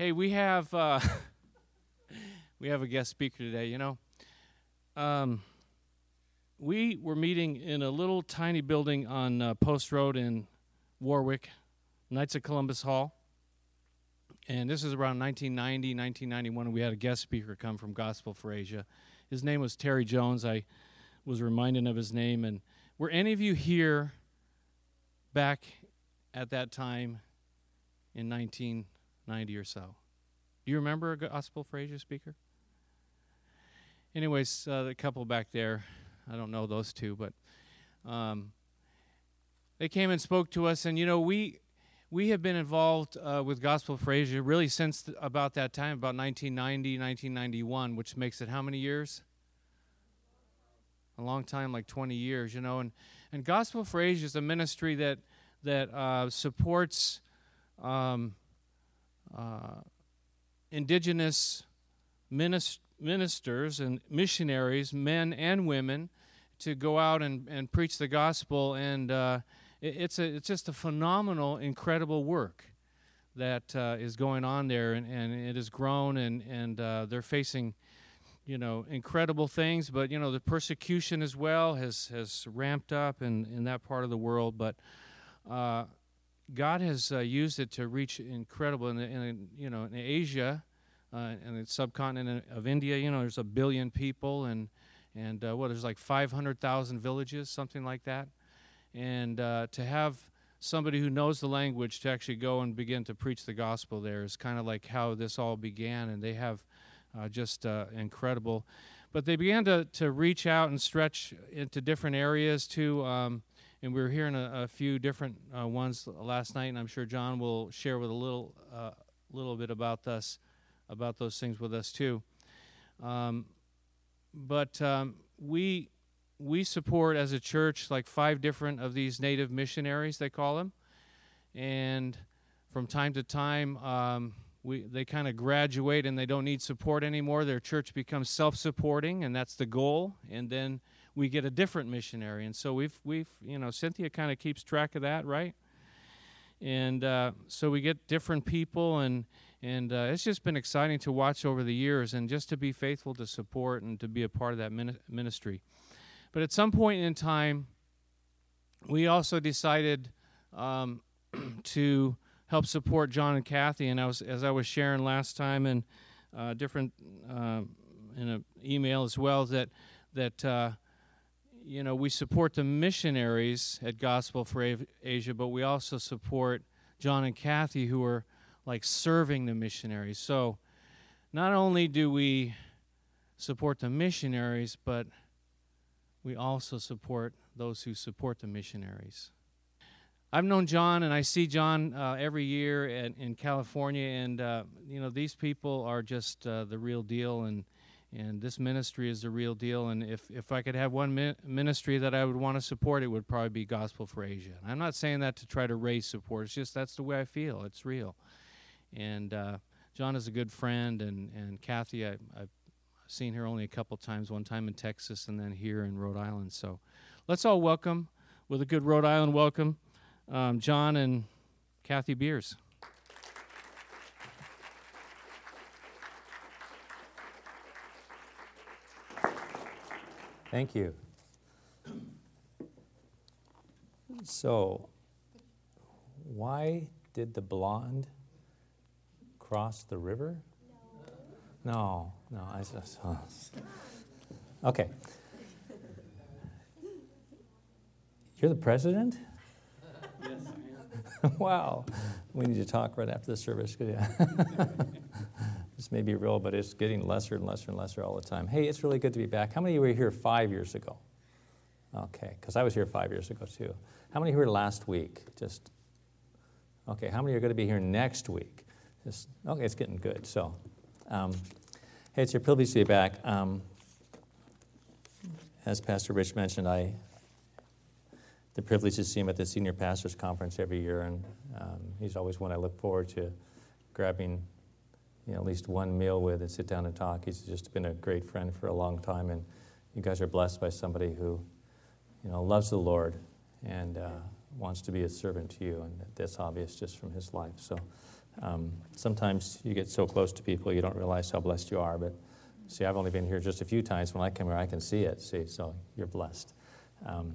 Hey, we have uh, we have a guest speaker today. You know, um, we were meeting in a little tiny building on uh, Post Road in Warwick, Knights of Columbus Hall, and this is around 1990, 1991. We had a guest speaker come from Gospel for Asia. His name was Terry Jones. I was reminded of his name. And were any of you here back at that time in 1990 or so? Do you remember a Gospel for Asia speaker? Anyways, uh, the couple back there, I don't know those two, but um, they came and spoke to us. And, you know, we we have been involved uh, with Gospel for Asia really since th- about that time, about 1990, 1991, which makes it how many years? A long time, like 20 years, you know. And, and Gospel for Asia is a ministry that, that uh, supports um, uh, indigenous minis- ministers and missionaries, men and women, to go out and, and preach the gospel and uh, it's a it's just a phenomenal, incredible work that uh, is going on there, and, and it has grown, and and uh, they're facing, you know, incredible things. But you know, the persecution as well has has ramped up in in that part of the world. But uh, God has uh, used it to reach incredible, in, in you know, in Asia, uh, in the subcontinent of India. You know, there's a billion people, and and uh, what there's like 500,000 villages, something like that and uh, to have somebody who knows the language to actually go and begin to preach the gospel there is kind of like how this all began and they have uh, just uh, incredible but they began to, to reach out and stretch into different areas too um, and we were hearing a, a few different uh, ones last night and i'm sure john will share with a little uh, little bit about us about those things with us too. Um, but um, we we support as a church like five different of these native missionaries they call them and from time to time um, we, they kind of graduate and they don't need support anymore. Their church becomes self-supporting and that's the goal. And then we get a different missionary. And so we've we've you know cynthia kind of keeps track of that right? And uh, so we get different people and and uh, it's just been exciting to watch over the years and just to be faithful to support and to be a part of that ministry. But at some point in time, we also decided um, to help support John and Kathy. And I was, as I was sharing last time, and uh, different uh, in an email as well, that that uh, you know we support the missionaries at Gospel for Asia, but we also support John and Kathy who are like serving the missionaries. So not only do we support the missionaries, but we also support those who support the missionaries. I've known John, and I see John uh, every year in, in California, and uh, you know these people are just uh, the real deal, and and this ministry is the real deal. And if if I could have one mi- ministry that I would want to support, it would probably be Gospel for Asia. I'm not saying that to try to raise support. It's just that's the way I feel. It's real, and uh, John is a good friend, and and Kathy, I, I've seen her only a couple times, one time in Texas and then here in Rhode Island. So let's all welcome, with a good Rhode Island welcome, um, John and Kathy Beers. Thank you. So, why did the blonde cross the river? No, no, I just. Oh. Okay. You're the president? Yes, I am. wow. We need to talk right after the service. This may be real, but it's getting lesser and lesser and lesser all the time. Hey, it's really good to be back. How many were here five years ago? Okay, because I was here five years ago too. How many were here last week? Just okay. How many are going to be here next week? Just okay. It's getting good. So, um, hey, it's your privilege to be back. Um, as Pastor Rich mentioned, I the privilege to see him at the senior pastors conference every year, and um, he's always one I look forward to grabbing, you know, at least one meal with and sit down and talk. He's just been a great friend for a long time, and you guys are blessed by somebody who, you know, loves the Lord and uh, wants to be a servant to you, and that's obvious just from his life. So. Um, sometimes you get so close to people you don't realize how blessed you are. But see, I've only been here just a few times. When I come here, I can see it. See, so you're blessed. Um,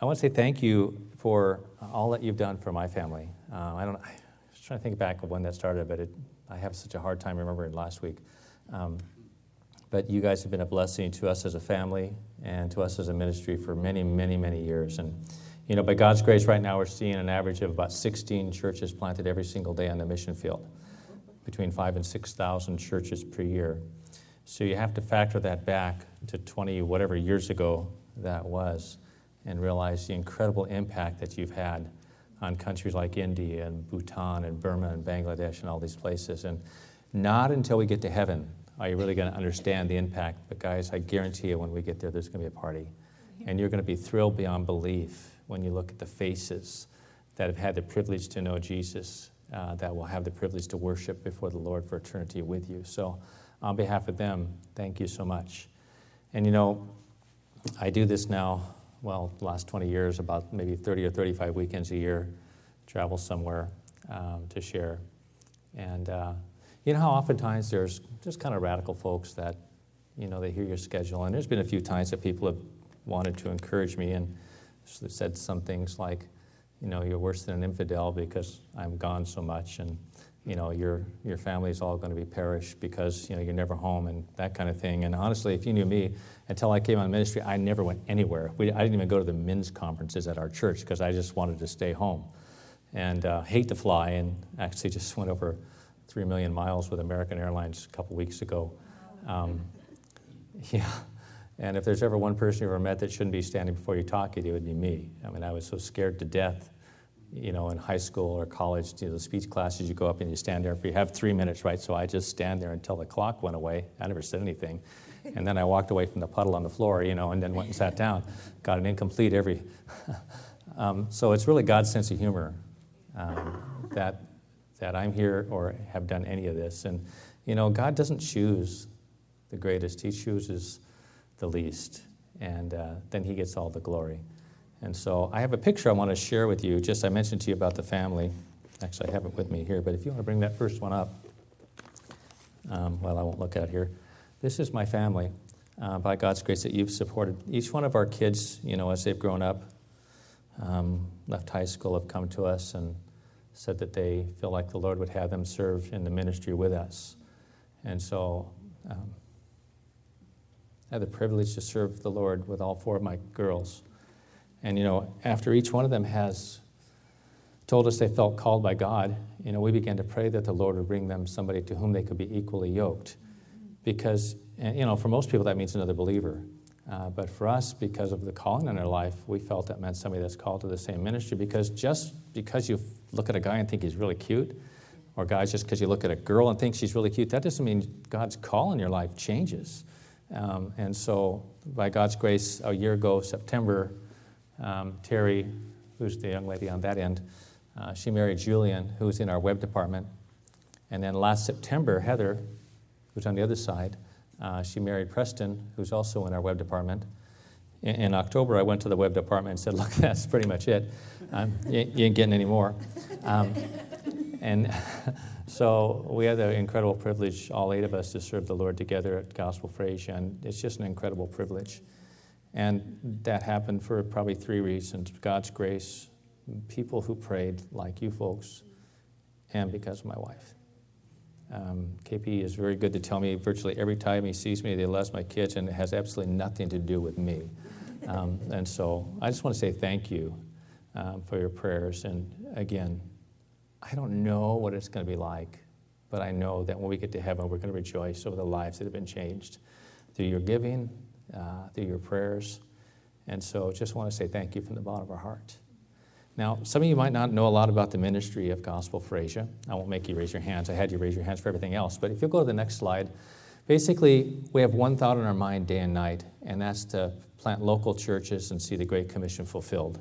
I want to say thank you for all that you've done for my family. Uh, I don't. I was trying to think back of when that started, but it, I have such a hard time remembering last week. Um, but you guys have been a blessing to us as a family and to us as a ministry for many, many, many years. And you know, by God's grace, right now we're seeing an average of about 16 churches planted every single day on the mission field, between five and 6,000 churches per year. So you have to factor that back to 20 whatever years ago that was and realize the incredible impact that you've had on countries like India and Bhutan and Burma and Bangladesh and all these places. And not until we get to heaven are you really going to understand the impact. But, guys, I guarantee you when we get there, there's going to be a party. And you're going to be thrilled beyond belief when you look at the faces that have had the privilege to know Jesus, uh, that will have the privilege to worship before the Lord for eternity with you. So, on behalf of them, thank you so much. And you know, I do this now well, the last 20 years, about maybe 30 or 35 weekends a year, travel somewhere um, to share. And uh, you know how oftentimes there's just kind of radical folks that, you know, they hear your schedule. And there's been a few times that people have wanted to encourage me and said some things like, you know, you're worse than an infidel because I'm gone so much. And you know, your, your family's all going to be perished because, you know, you're never home and that kind of thing. And honestly, if you knew me, until I came on ministry, I never went anywhere. We, I didn't even go to the men's conferences at our church because I just wanted to stay home and uh, hate to fly and actually just went over three million miles with American Airlines a couple weeks ago. Um, yeah. And if there's ever one person you ever met that shouldn't be standing before you talking, it would be me. I mean, I was so scared to death you know, in high school or college, you know, the speech classes, you go up and you stand there for, you have three minutes, right? So I just stand there until the clock went away. I never said anything. And then I walked away from the puddle on the floor, you know, and then went and sat down. Got an incomplete every. um, so it's really God's sense of humor um, that, that I'm here or have done any of this. And, you know, God doesn't choose the greatest, He chooses the least. And uh, then He gets all the glory. And so I have a picture I want to share with you. Just I mentioned to you about the family. Actually, I have it with me here, but if you want to bring that first one up, um, well, I won't look at here. This is my family. Uh, by God's grace, that you've supported each one of our kids. You know, as they've grown up, um, left high school, have come to us and said that they feel like the Lord would have them serve in the ministry with us. And so, um, I had the privilege to serve the Lord with all four of my girls. And, you know, after each one of them has told us they felt called by God, you know, we began to pray that the Lord would bring them somebody to whom they could be equally yoked. Because, you know, for most people that means another believer. Uh, but for us, because of the calling in our life, we felt that meant somebody that's called to the same ministry. Because just because you look at a guy and think he's really cute, or guys, just because you look at a girl and think she's really cute, that doesn't mean God's call in your life changes. Um, and so, by God's grace, a year ago, September, um, Terry, who's the young lady on that end, uh, she married Julian, who's in our web department. And then last September, Heather, who's on the other side, uh, she married Preston, who's also in our web department. In, in, October, I went to the web department and said, Look, that's pretty much it. Um, you, you, ain't getting any more. Um, and so we had the incredible privilege, all eight of us, to serve the Lord together at Gospel for And it's just an incredible privilege. And that happened for probably three reasons God's grace, people who prayed like you folks, and because of my wife. Um, KP is very good to tell me virtually every time he sees me they he loves my kids, and it has absolutely nothing to do with me. Um, and so I just want to say thank you um, for your prayers. And again, I don't know what it's going to be like, but I know that when we get to heaven, we're going to rejoice over the lives that have been changed through your giving, uh, through your prayers. And so just want to say thank you from the bottom of our heart. Now, some of you might not know a lot about the ministry of Gospel for Asia. I won't make you raise your hands. I had you raise your hands for everything else. But if you'll go to the next slide, basically, we have one thought in our mind day and night, and that's to plant local churches and see the Great Commission fulfilled.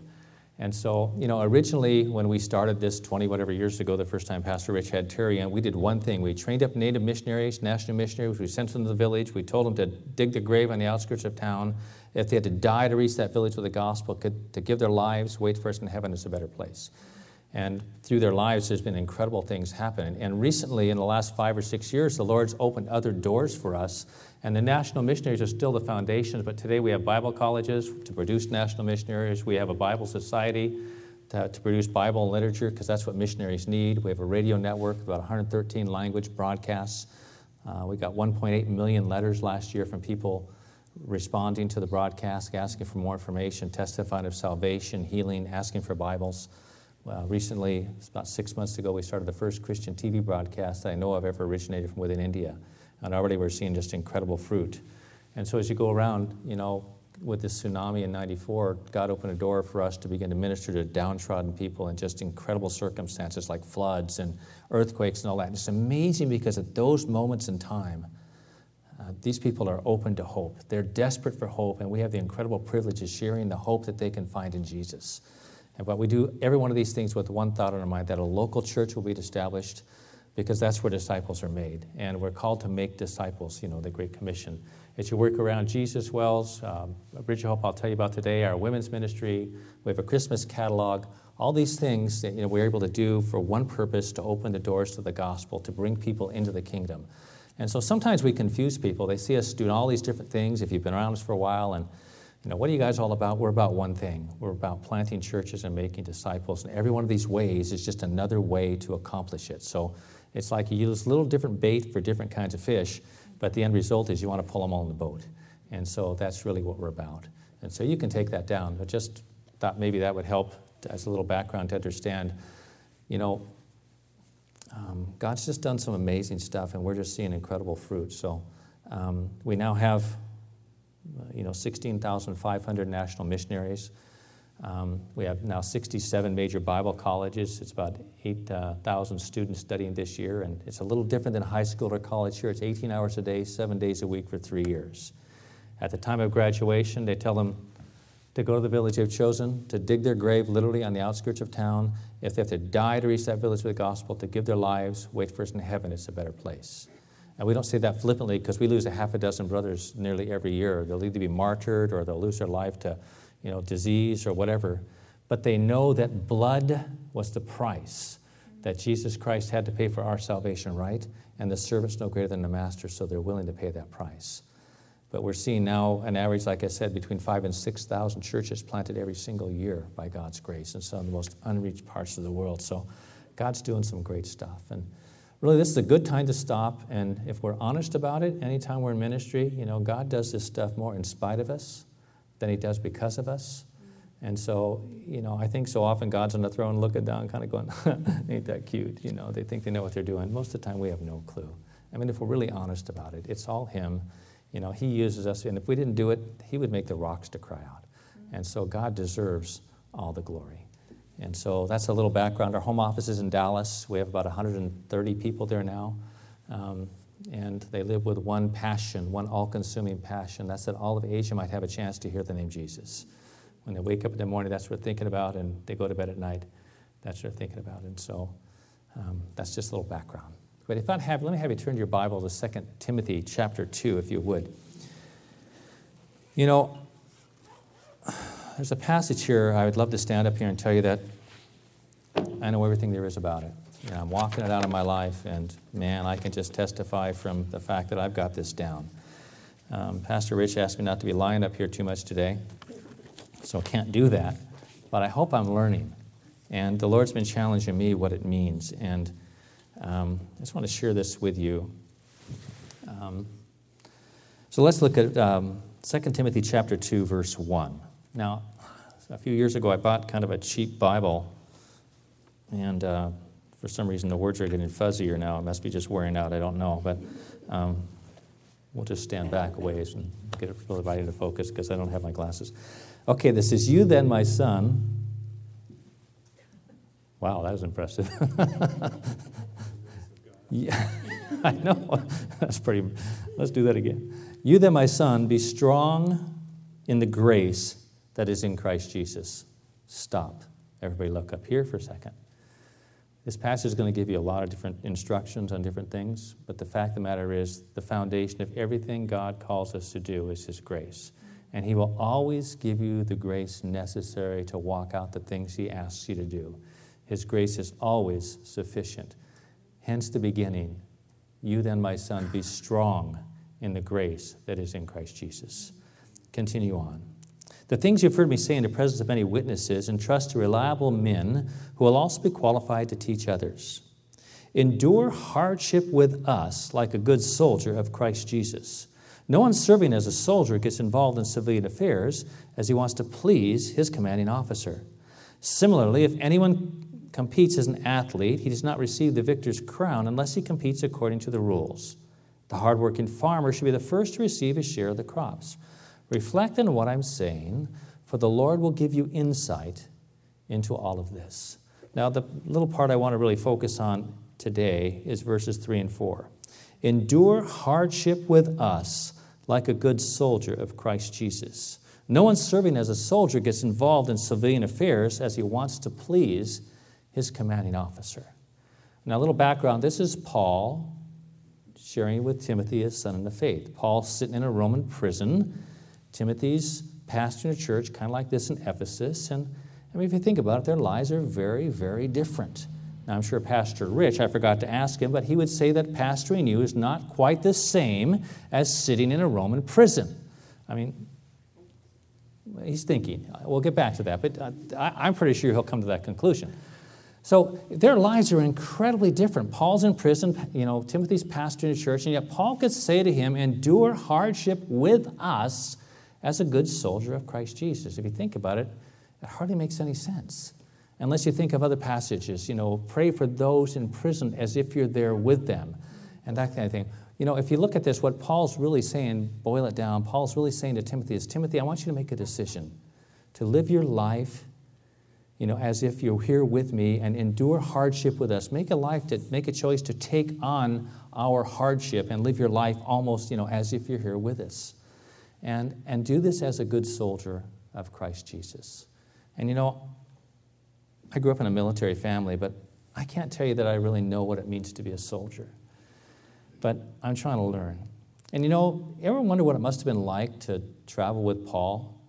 And so, you know, originally when we started this 20 whatever years ago, the first time Pastor Rich had Terry and we did one thing. We trained up native missionaries, national missionaries. We sent them to the village. We told them to dig the grave on the outskirts of town. If they had to die to reach that village with the gospel, to give their lives, wait for us in heaven is a better place. And through their lives, there's been incredible things happening. And recently, in the last five or six years, the Lord's opened other doors for us. And the national missionaries are still the foundations, but today we have Bible colleges to produce national missionaries. We have a Bible society to, to produce Bible and literature, because that's what missionaries need. We have a radio network, about 113 language broadcasts. Uh, we got 1.8 million letters last year from people responding to the broadcast, asking for more information, testifying of salvation, healing, asking for Bibles. Uh, recently, about six months ago, we started the first Christian TV broadcast that I know of ever originated from within India. And already we're seeing just incredible fruit. And so as you go around, you know, with this tsunami in 94, God opened a door for us to begin to minister to downtrodden people in just incredible circumstances like floods and earthquakes and all that. And it's amazing because at those moments in time, uh, these people are open to hope. They're desperate for hope, and we have the incredible privilege of sharing the hope that they can find in Jesus. And, but we do every one of these things with one thought in our mind that a local church will be established because that's where disciples are made. And we're called to make disciples, you know, the Great Commission. As you work around Jesus Wells, um, Bridge Hope, I'll tell you about today, our women's ministry, we have a Christmas catalog, all these things that you know, we're able to do for one purpose to open the doors to the gospel, to bring people into the kingdom. And so sometimes we confuse people. They see us doing all these different things. If you've been around us for a while, and you know, what are you guys all about? We're about one thing. We're about planting churches and making disciples. And every one of these ways is just another way to accomplish it. So it's like you use little different bait for different kinds of fish, but the end result is you want to pull them all in the boat. And so that's really what we're about. And so you can take that down, but just thought maybe that would help as a little background to understand, you know, um, God's just done some amazing stuff, and we're just seeing incredible fruit. So um, we now have, uh, you know, 16,500 national missionaries. Um, we have now 67 major Bible colleges. It's about 8,000 uh, students studying this year, and it's a little different than high school or college here. It's 18 hours a day, seven days a week for three years. At the time of graduation, they tell them to go to the village they've chosen, to dig their grave literally on the outskirts of town. If they have to die to reach that village with the gospel, to give their lives, wait for us in heaven, it's a better place. And we don't say that flippantly because we lose a half a dozen brothers nearly every year. They'll either be martyred or they'll lose their life to you know, disease or whatever. But they know that blood was the price that Jesus Christ had to pay for our salvation, right? And the servant's no greater than the master, so they're willing to pay that price. But we're seeing now an average, like I said, between five and 6,000 churches planted every single year by God's grace in some of the most unreached parts of the world. So God's doing some great stuff. And really, this is a good time to stop. And if we're honest about it, anytime we're in ministry, you know, God does this stuff more in spite of us than He does because of us. And so, you know, I think so often God's on the throne looking down, kind of going, ain't that cute? You know, they think they know what they're doing. Most of the time, we have no clue. I mean, if we're really honest about it, it's all Him. You know, He uses us, and if we didn't do it, He would make the rocks to cry out. And so God deserves all the glory. And so that's a little background. Our home office is in Dallas. We have about 130 people there now. Um, and they live with one passion, one all consuming passion. That's that all of Asia might have a chance to hear the name Jesus. When they wake up in the morning, that's what they're thinking about, and they go to bed at night, that's what they're thinking about. And so um, that's just a little background. But if I have, let me have you turn to your Bible to 2 Timothy chapter 2, if you would. You know, there's a passage here, I would love to stand up here and tell you that I know everything there is about it. I'm walking it out in my life, and man, I can just testify from the fact that I've got this down. Um, Pastor Rich asked me not to be lying up here too much today, so I can't do that. But I hope I'm learning. And the Lord's been challenging me what it means. And um, I just want to share this with you. Um, so let's look at um, 2 Timothy chapter 2, verse 1. Now, a few years ago, I bought kind of a cheap Bible, and uh, for some reason, the words are getting fuzzier now. It must be just wearing out. I don't know. But um, we'll just stand back a ways and get everybody to focus because I don't have my glasses. Okay, this is you then, my son. Wow, that was impressive. Yeah, I know. That's pretty. Let's do that again. You then, my son, be strong in the grace that is in Christ Jesus. Stop. Everybody, look up here for a second. This passage is going to give you a lot of different instructions on different things, but the fact of the matter is, the foundation of everything God calls us to do is His grace. And He will always give you the grace necessary to walk out the things He asks you to do. His grace is always sufficient. Hence the beginning. You then, my son, be strong in the grace that is in Christ Jesus. Continue on. The things you've heard me say in the presence of many witnesses, entrust to reliable men who will also be qualified to teach others. Endure hardship with us like a good soldier of Christ Jesus. No one serving as a soldier gets involved in civilian affairs as he wants to please his commanding officer. Similarly, if anyone competes as an athlete, he does not receive the victor's crown unless he competes according to the rules. The hardworking farmer should be the first to receive his share of the crops. Reflect on what I'm saying, for the Lord will give you insight into all of this. Now, the little part I want to really focus on today is verses 3 and 4. Endure hardship with us like a good soldier of Christ Jesus. No one serving as a soldier gets involved in civilian affairs as he wants to please his commanding officer. Now, a little background this is Paul sharing with Timothy, his son in the faith. Paul's sitting in a Roman prison. Timothy's pastoring a church kind of like this in Ephesus. And I mean, if you think about it, their lives are very, very different. Now, I'm sure Pastor Rich, I forgot to ask him, but he would say that pastoring you is not quite the same as sitting in a Roman prison. I mean, he's thinking. We'll get back to that, but uh, I'm pretty sure he'll come to that conclusion. So their lives are incredibly different. Paul's in prison, you know, Timothy's pastoring a church, and yet Paul could say to him, Endure hardship with us as a good soldier of Christ Jesus. If you think about it, it hardly makes any sense unless you think of other passages. You know, pray for those in prison as if you're there with them, and that kind of thing. You know, if you look at this, what Paul's really saying, boil it down, Paul's really saying to Timothy is Timothy, I want you to make a decision to live your life, you know, as if you're here with me and endure hardship with us. Make a life to make a choice to take on our hardship and live your life almost, you know, as if you're here with us. And, and do this as a good soldier of Christ Jesus. And you know, I grew up in a military family, but I can't tell you that I really know what it means to be a soldier. But I'm trying to learn. And you know, ever wonder what it must have been like to travel with Paul?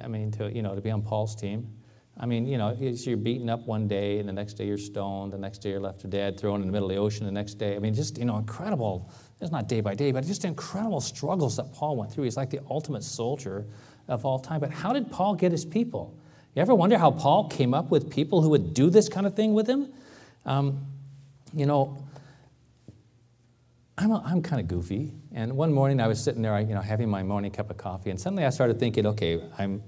I mean, to, you know, to be on Paul's team. I mean, you know, you're beaten up one day, and the next day you're stoned, the next day you're left for dead, thrown in the middle of the ocean the next day. I mean, just, you know, incredible. It's not day by day, but just incredible struggles that Paul went through. He's like the ultimate soldier of all time. But how did Paul get his people? You ever wonder how Paul came up with people who would do this kind of thing with him? Um, you know, I'm, a, I'm kind of goofy. And one morning I was sitting there, you know, having my morning cup of coffee, and suddenly I started thinking, okay, I'm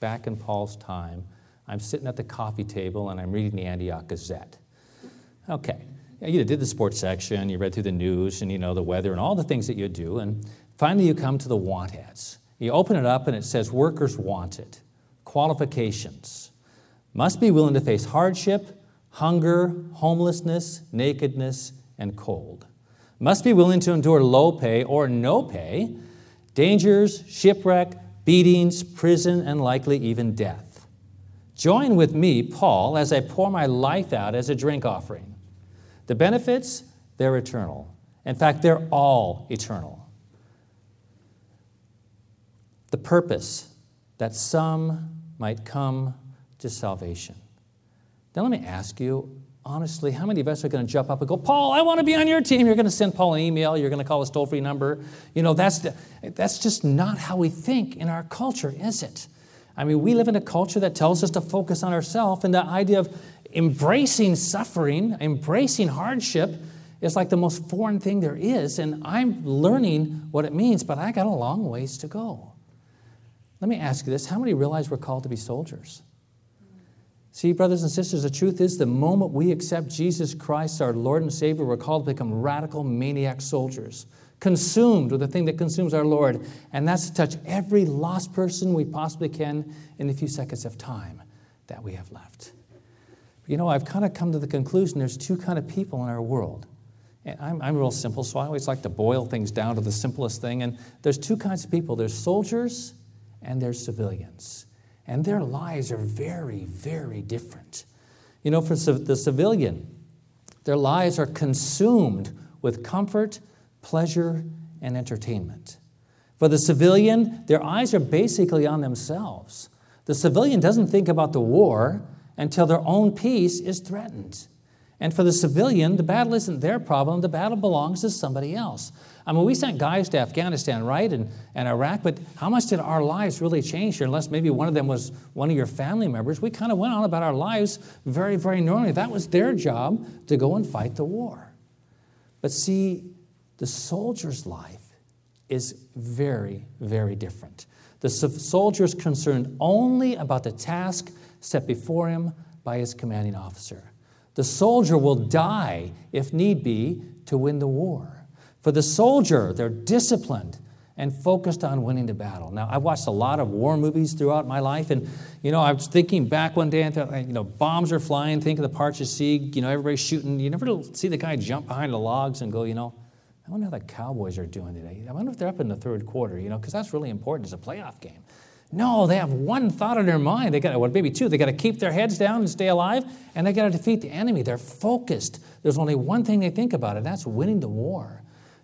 back in Paul's time. I'm sitting at the coffee table and I'm reading the Antioch Gazette. Okay, you did the sports section, you read through the news and you know the weather and all the things that you do, and finally you come to the want ads. You open it up and it says workers wanted qualifications must be willing to face hardship, hunger, homelessness, nakedness, and cold. Must be willing to endure low pay or no pay, dangers, shipwreck, beatings, prison, and likely even death. Join with me, Paul, as I pour my life out as a drink offering. The benefits, they're eternal. In fact, they're all eternal. The purpose that some might come to salvation. Now, let me ask you honestly, how many of us are going to jump up and go, Paul, I want to be on your team? You're going to send Paul an email, you're going to call his toll free number. You know, that's, the, that's just not how we think in our culture, is it? I mean, we live in a culture that tells us to focus on ourselves, and the idea of embracing suffering, embracing hardship, is like the most foreign thing there is. And I'm learning what it means, but I got a long ways to go. Let me ask you this how many realize we're called to be soldiers? See, brothers and sisters, the truth is the moment we accept Jesus Christ, our Lord and Savior, we're called to become radical maniac soldiers, consumed with the thing that consumes our Lord, and that's to touch every lost person we possibly can in the few seconds of time that we have left. You know, I've kind of come to the conclusion there's two kind of people in our world. And I'm, I'm real simple, so I always like to boil things down to the simplest thing. And there's two kinds of people there's soldiers and they're civilians. And their lives are very, very different. You know, for the civilian, their lives are consumed with comfort, pleasure, and entertainment. For the civilian, their eyes are basically on themselves. The civilian doesn't think about the war until their own peace is threatened. And for the civilian, the battle isn't their problem, the battle belongs to somebody else. I mean, we sent guys to Afghanistan, right, and, and Iraq, but how much did our lives really change here? Unless maybe one of them was one of your family members. We kind of went on about our lives very, very normally. That was their job to go and fight the war. But see, the soldier's life is very, very different. The soldier is concerned only about the task set before him by his commanding officer. The soldier will die, if need be, to win the war. For the soldier, they're disciplined and focused on winning the battle. Now, I've watched a lot of war movies throughout my life, and you know, I was thinking back one day, and thought, you know, bombs are flying. Think of the Parts of Sieg. You know, everybody's shooting. You never see the guy jump behind the logs and go, you know, I wonder how the Cowboys are doing today. I wonder if they're up in the third quarter. You know, because that's really important as a playoff game. No, they have one thought in their mind. They got, well, maybe two. They got to keep their heads down and stay alive, and they got to defeat the enemy. They're focused. There's only one thing they think about, and that's winning the war.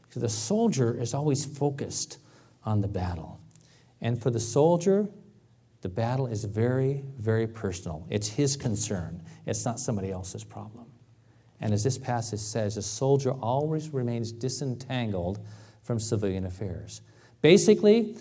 So the soldier is always focused on the battle. And for the soldier, the battle is very, very personal. It's his concern, it's not somebody else's problem. And as this passage says, a soldier always remains disentangled from civilian affairs. Basically,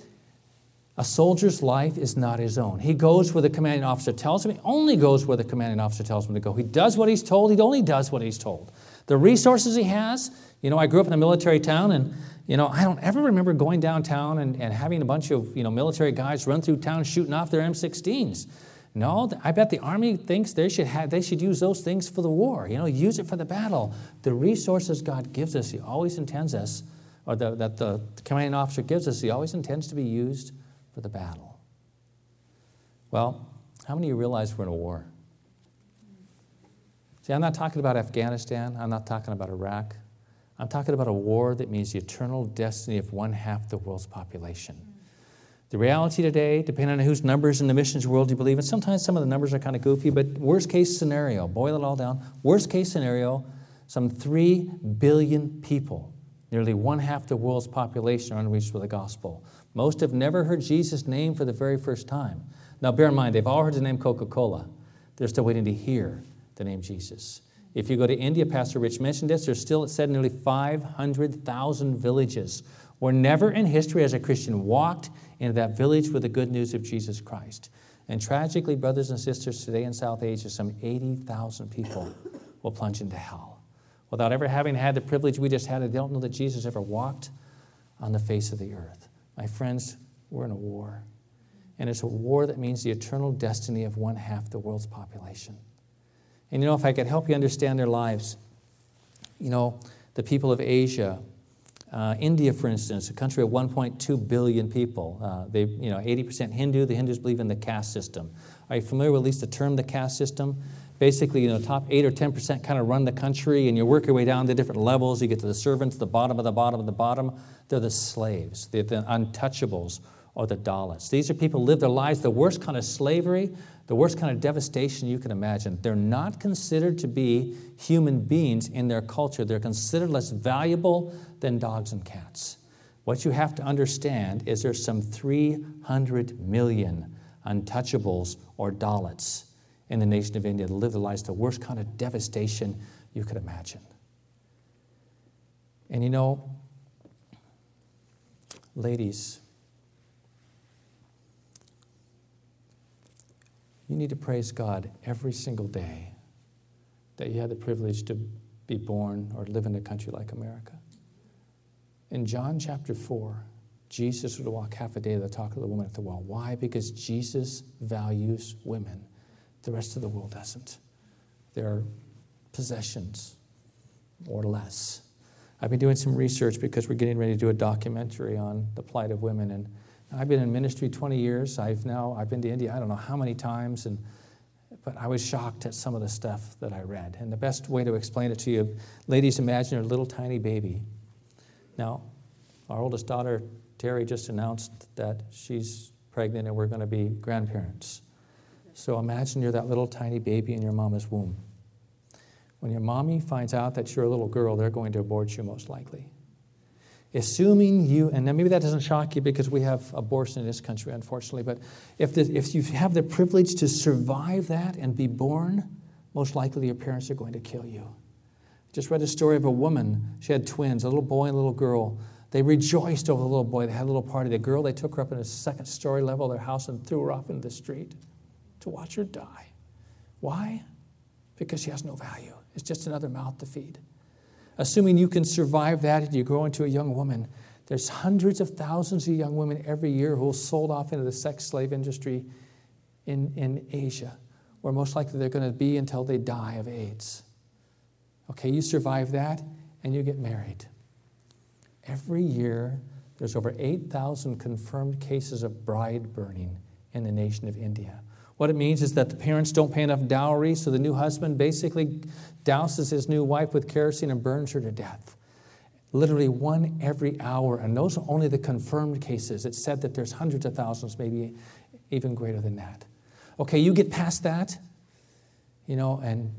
a soldier's life is not his own. He goes where the commanding officer tells him. He only goes where the commanding officer tells him to go. He does what he's told. He only does what he's told. The resources he has, you know, I grew up in a military town, and, you know, I don't ever remember going downtown and, and having a bunch of, you know, military guys run through town shooting off their M16s. No, I bet the Army thinks they should, have, they should use those things for the war, you know, use it for the battle. The resources God gives us, He always intends us, or the, that the commanding officer gives us, He always intends to be used for the battle. Well, how many of you realize we're in a war? See, I'm not talking about Afghanistan, I'm not talking about Iraq. I'm talking about a war that means the eternal destiny of one half the world's population. The reality today, depending on whose numbers in the missions world you believe in, sometimes some of the numbers are kind of goofy, but worst case scenario, boil it all down, worst case scenario, some 3 billion people, nearly one half the world's population, are unreached with the gospel. Most have never heard Jesus' name for the very first time. Now, bear in mind, they've all heard the name Coca Cola. They're still waiting to hear the name Jesus. If you go to India, Pastor Rich mentioned this, there's still, it said, nearly 500,000 villages where never in history has a Christian walked into that village with the good news of Jesus Christ. And tragically, brothers and sisters, today in South Asia, some 80,000 people will plunge into hell without ever having had the privilege we just had. They don't know that Jesus ever walked on the face of the earth. My friends, we're in a war. And it's a war that means the eternal destiny of one half the world's population. And you know, if I could help you understand their lives, you know, the people of Asia, uh, India, for instance, a country of 1.2 billion people, uh, they, you know, 80% Hindu. The Hindus believe in the caste system. Are you familiar with at least the term the caste system? Basically, you know, top 8 or 10% kind of run the country, and you work your way down the different levels. You get to the servants, the bottom of the bottom of the bottom. They're the slaves, they're the untouchables, or the Dalits. These are people who live their lives the worst kind of slavery, the worst kind of devastation you can imagine. They're not considered to be human beings in their culture, they're considered less valuable than dogs and cats. What you have to understand is there's some 300 million untouchables or Dalits in the nation of India to live their lives the worst kind of devastation you could imagine. And you know, Ladies, you need to praise God every single day that you had the privilege to be born or live in a country like America. In John chapter 4, Jesus would walk half a day to talk to the woman at the well. Why? Because Jesus values women. The rest of the world doesn't. They're possessions or less. I've been doing some research because we're getting ready to do a documentary on the plight of women. And I've been in ministry 20 years. I've now, I've been to India, I don't know how many times. And, but I was shocked at some of the stuff that I read. And the best way to explain it to you, ladies, imagine a little tiny baby. Now, our oldest daughter, Terry, just announced that she's pregnant and we're going to be grandparents. So imagine you're that little tiny baby in your mama's womb. When your mommy finds out that you're a little girl, they're going to abort you most likely. assuming you, and maybe that doesn't shock you because we have abortion in this country, unfortunately, but if, the, if you have the privilege to survive that and be born, most likely your parents are going to kill you. Just read a story of a woman. She had twins, a little boy and a little girl. They rejoiced over the little boy. They had a little party. The girl, they took her up in a second story level of their house and threw her off into the street to watch her die. Why? Because she has no value. It's just another mouth to feed assuming you can survive that and you grow into a young woman, there's hundreds of thousands of young women every year who are sold off into the sex slave industry in, in Asia, where most likely they're going to be until they die of AIDS. Okay, you survive that and you get married. Every year, there's over 8,000 confirmed cases of bride burning in the nation of India. What it means is that the parents don't pay enough dowry, so the new husband basically douses his new wife with kerosene and burns her to death. Literally one every hour, and those are only the confirmed cases. It's said that there's hundreds of thousands, maybe even greater than that. Okay, you get past that, you know, and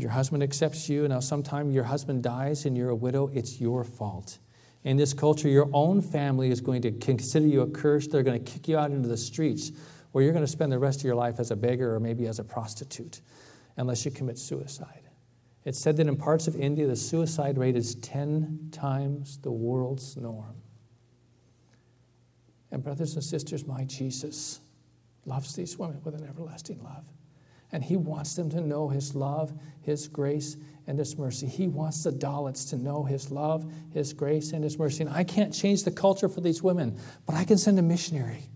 your husband accepts you. Now, sometime your husband dies and you're a widow, it's your fault. In this culture, your own family is going to consider you a curse. They're going to kick you out into the streets where you're going to spend the rest of your life as a beggar or maybe as a prostitute unless you commit suicide. It's said that in parts of India, the suicide rate is 10 times the world's norm. And, brothers and sisters, my Jesus loves these women with an everlasting love. And he wants them to know his love, his grace, and his mercy. He wants the Dalits to know his love, his grace, and his mercy. And I can't change the culture for these women, but I can send a missionary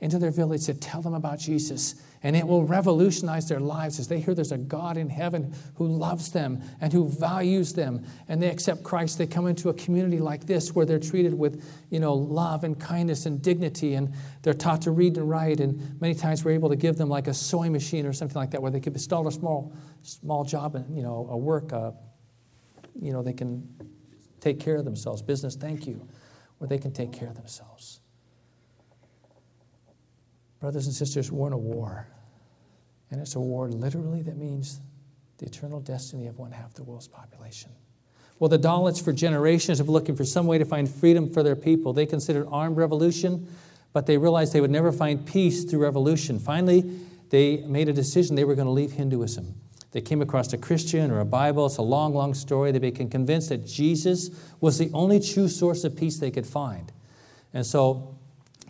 into their village to tell them about Jesus. And it will revolutionize their lives as they hear there's a God in heaven who loves them and who values them. And they accept Christ. They come into a community like this where they're treated with, you know, love and kindness and dignity. And they're taught to read and write. And many times we're able to give them like a sewing machine or something like that where they could start a small, small job and, you know, a work, uh, you know, they can take care of themselves. Business, thank you, where they can take care of themselves. Brothers and sisters, we're in a war. And it's a war literally that means the eternal destiny of one half the world's population. Well, the Dalits for generations have been looking for some way to find freedom for their people. They considered armed revolution, but they realized they would never find peace through revolution. Finally, they made a decision they were going to leave Hinduism. They came across a Christian or a Bible. It's a long, long story. They became convinced that Jesus was the only true source of peace they could find. And so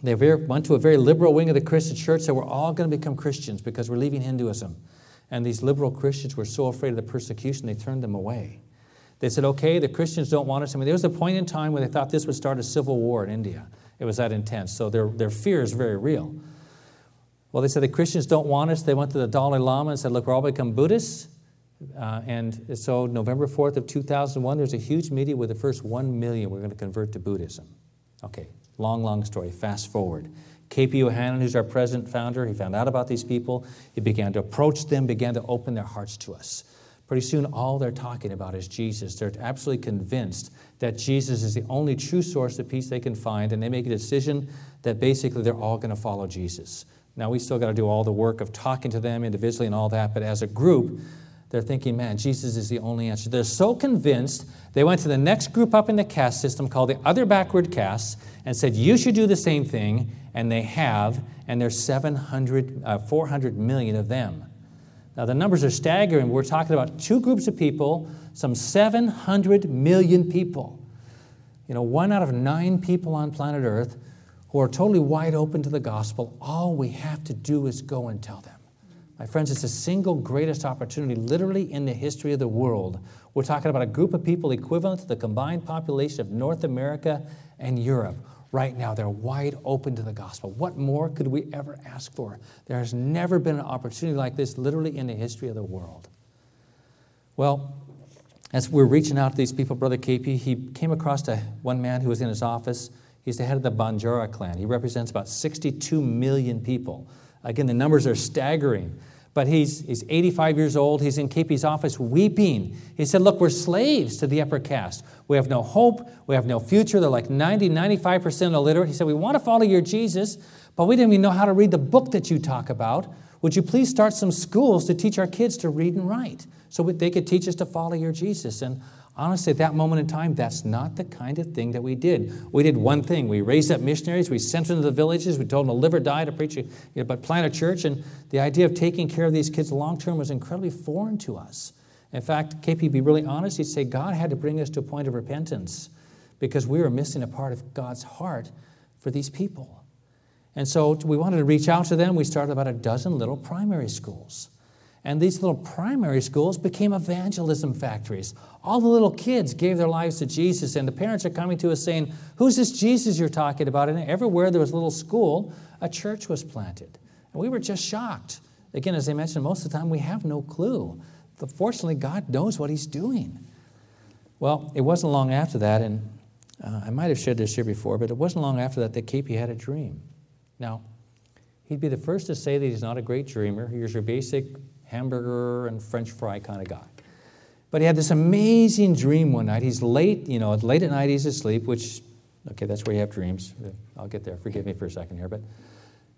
they went to a very liberal wing of the Christian church, said we're all going to become Christians because we're leaving Hinduism. And these liberal Christians were so afraid of the persecution, they turned them away. They said, okay, the Christians don't want us. I mean, there was a point in time where they thought this would start a civil war in India. It was that intense. So their, their fear is very real. Well, they said the Christians don't want us. They went to the Dalai Lama and said, look, we're all become Buddhists. Uh, and so November 4th of 2001, there's a huge meeting with the first 1 million we're going to convert to Buddhism. Okay, Long, long story. Fast forward. KP Yohannan, who's our president founder, he found out about these people. He began to approach them, began to open their hearts to us. Pretty soon, all they're talking about is Jesus. They're absolutely convinced that Jesus is the only true source of peace they can find, and they make a decision that basically they're all going to follow Jesus. Now, we still got to do all the work of talking to them individually and all that, but as a group, they're thinking, man, Jesus is the only answer. They're so convinced, they went to the next group up in the caste system called the other backward castes and said, you should do the same thing, and they have, and there's 700, uh, 400 million of them. Now, the numbers are staggering. We're talking about two groups of people, some 700 million people. You know, one out of nine people on planet Earth who are totally wide open to the gospel. All we have to do is go and tell them. My friends, it's the single greatest opportunity, literally, in the history of the world. We're talking about a group of people equivalent to the combined population of North America and Europe. Right now, they're wide open to the gospel. What more could we ever ask for? There has never been an opportunity like this, literally, in the history of the world. Well, as we're reaching out to these people, Brother KP, he came across a, one man who was in his office. He's the head of the Banjara clan. He represents about 62 million people. Again, the numbers are staggering. But he's, he's 85 years old. He's in KP's office weeping. He said, Look, we're slaves to the upper caste. We have no hope. We have no future. They're like 90, 95% illiterate. He said, We want to follow your Jesus, but we didn't even know how to read the book that you talk about. Would you please start some schools to teach our kids to read and write so they could teach us to follow your Jesus? And Honestly, at that moment in time, that's not the kind of thing that we did. We did one thing. We raised up missionaries. We sent them to the villages. We told them to live or die to preach, you know, but plant a church. And the idea of taking care of these kids long term was incredibly foreign to us. In fact, KP, be really honest, he'd say God had to bring us to a point of repentance because we were missing a part of God's heart for these people. And so we wanted to reach out to them. We started about a dozen little primary schools. And these little primary schools became evangelism factories. All the little kids gave their lives to Jesus, and the parents are coming to us saying, Who's this Jesus you're talking about? And everywhere there was a little school, a church was planted. And we were just shocked. Again, as I mentioned, most of the time we have no clue. But fortunately, God knows what He's doing. Well, it wasn't long after that, and uh, I might have shared this here before, but it wasn't long after that that KP had a dream. Now, he'd be the first to say that he's not a great dreamer. He's your basic hamburger and french fry kind of guy. But he had this amazing dream one night. He's late, you know, late at night he's asleep, which, okay, that's where you have dreams. I'll get there. Forgive me for a second here. But,